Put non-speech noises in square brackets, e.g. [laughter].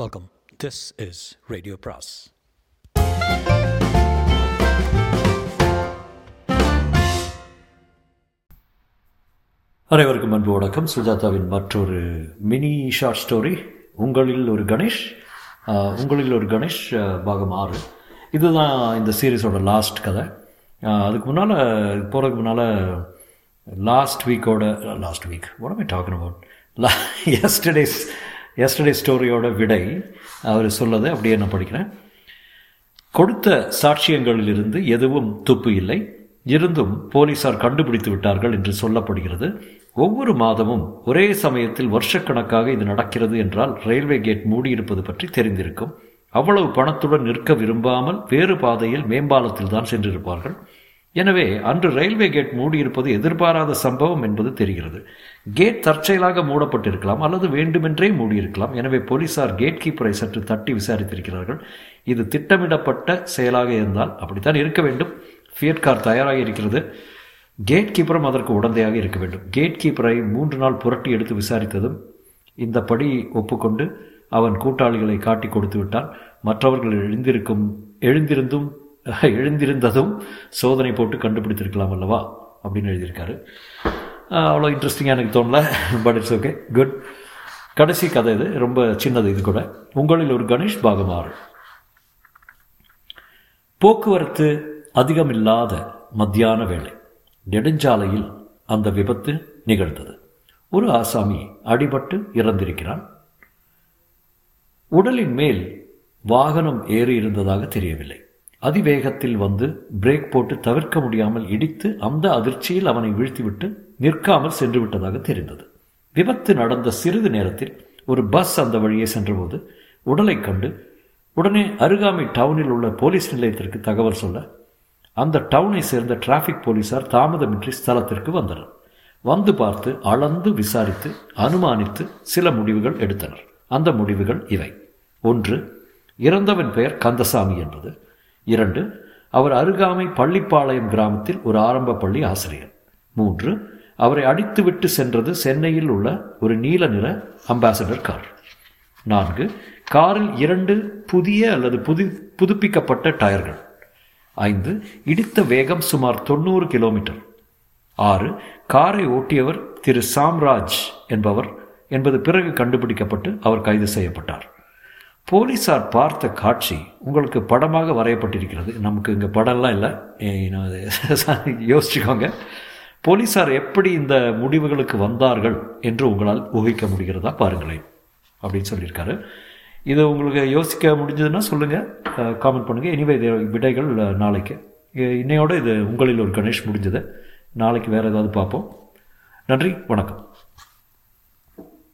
Welcome this is radio பிராஸ் அனைவருக்கும் அன்பு வணக்கம். சுஜாதாவின் மற்றொரு மினி ஷார்ட் ஸ்டோரி. உங்களில் ஒரு கணேஷ் உங்களில் ஒரு கணேஷ் பாகம் ஆறு. இதுதான் இந்த சீரீஸோட லாஸ்ட் கதை. அதுக்கு முன்னால் போகிறதுக்கு முன்னால் லாஸ்ட் வீக்கோட லாஸ்ட் வீக் உடம்பே am அபவுட் லா எஸ்டர்டேஸ் எஸ்டர்டே ஸ்டோரியோட விடை அவர் சொல்லதை அப்படியே நான் படிக்கிறேன். கொடுத்த சாட்சியங்களிலிருந்து எதுவும் துப்பு இல்லை இருந்தும் போலீசார் கண்டுபிடித்து விட்டார்கள் என்று சொல்லப்படுகிறது. ஒவ்வொரு மாதமும் ஒரே சமயத்தில் வருஷக்கணக்காக இது நடக்கிறது என்றால் ரயில்வே கேட் மூடியிருப்பது பற்றி தெரிந்திருக்கும். அவ்வளவு பணத்துடன் நிற்க விரும்பாமல் வேறு பாதையில் மேம்பாலத்தில் தான் சென்றிருப்பார்கள். எனவே அன்று ரயில்வே கேட் மூடியிருப்பது எதிர்பாராத சம்பவம் என்பது தெரிகிறது. கேட் தற்செயலாக மூடப்பட்டிருக்கலாம் அல்லது வேண்டுமென்றே மூடியிருக்கலாம். எனவே போலீசார் கேட் கீப்பரை சற்று தட்டி விசாரித்திருக்கிறார்கள். இது திட்டமிடப்பட்ட செயலாக இருந்தால் அப்படித்தான் இருக்க வேண்டும். ஃபியட் கார் தயாராக இருக்கிறது. கேட் கீப்பரும் அதற்கு உடந்தையாக இருக்க வேண்டும். கேட் கீப்பரை மூன்று நாள் புரட்டி எடுத்து விசாரித்ததும் இந்த படி ஒப்புக்கொண்டு அவன் கூட்டாளிகளை காட்டி கொடுத்து விட்டான். மற்றவர்கள் எழுந்திருக்கும் எழுந்திருந்தும் [laughs] எழுந்திருந்ததும் சோதனை போட்டு கண்டுபிடித்திருக்கலாம் அல்லவா? அப்படின்னு எழுதியிருக்காரு. அவ்வளோ இன்ட்ரெஸ்டிங்காக எனக்கு தோணல பட் இட்ஸ் ஓகே குட் கடைசி கதை இது ரொம்ப சின்னது இது கூட. உங்களில் ஒரு கணேஷ் பாகமாறு. போக்குவரத்து அதிகமில்லாத மத்தியான வேலை நெடுஞ்சாலையில் அந்த விபத்து நிகழ்ந்தது. ஒரு ஆசாமி அடிபட்டு இறந்திருக்கிறான். உடலின் மேல் வாகனம் ஏறி இருந்ததாக தெரியவில்லை. அதிவேகத்தில் வந்து பிரேக் போட்டு தவிர்க்க முடியாமல் இடித்து அந்த அதிர்ச்சியில் அவனை வீழ்த்திவிட்டு நிற்காமல் சென்று விட்டதாக தெரிந்தது. விபத்து நடந்த சிறிது நேரத்தில் ஒரு பஸ் அந்த வழியே சென்றபோது உடலைக் கண்டு உடனே அருகாமை டவுனில் உள்ள போலீஸ் நிலையத்திற்கு தகவல் சொல்ல அந்த டவுனை சேர்ந்த டிராஃபிக் போலீசார் தாமதமின்றி ஸ்தலத்திற்கு வந்தனர். வந்து பார்த்து அளந்து விசாரித்து அனுமானித்து சில முடிவுகள் எடுத்தனர். அந்த முடிவுகள் இவை. ஒன்று இறந்தவன் பெயர் கந்தசாமி என்பது. இரண்டு அவர் அருகாமை பள்ளிப்பாளையம் கிராமத்தில் ஒரு ஆரம்ப பள்ளி ஆசிரியர். மூன்று அவரை அடித்துவிட்டு சென்றது சென்னையில் உள்ள ஒரு நீல நிற அம்பாசடர் கார். நான்கு காரில் இரண்டு புதிய அல்லது புது புதுப்பிக்கப்பட்ட டயர்கள். ஐந்து இடித்த வேகம் சுமார் தொண்ணூறு கிலோமீட்டர். ஆறு காரை ஓட்டியவர் திரு சாம்ராஜ் என்பவர் என்பது பிறகு கண்டுபிடிக்கப்பட்டு அவர் கைது செய்யப்பட்டார். போலீஸார் பார்த்த காட்சி உங்களுக்கு படமாக வரையப்பட்டிருக்கிறது. நமக்கு இங்கே படம்லாம் இல்லை. நான் [laughs] யோசிச்சுக்கோங்க. போலீஸார் எப்படி இந்த முடிவுகளுக்கு வந்தார்கள் என்று உங்களால் ஊகிக்க முடிகிறதா பாருங்களேன். அப்படின்னு சொல்லியிருக்காரு. இது உங்களுக்கு யோசிக்க முடிஞ்சதுன்னா சொல்லுங்கள் காமெண்ட் பண்ணுங்கள் எனிவே இது விடைகள் நாளைக்கு. இன்னையோடு இது உங்களில் ஒரு கணேஷ் முடிஞ்சது. நாளைக்கு வேறு ஏதாவது பார்ப்போம். நன்றி. வணக்கம்.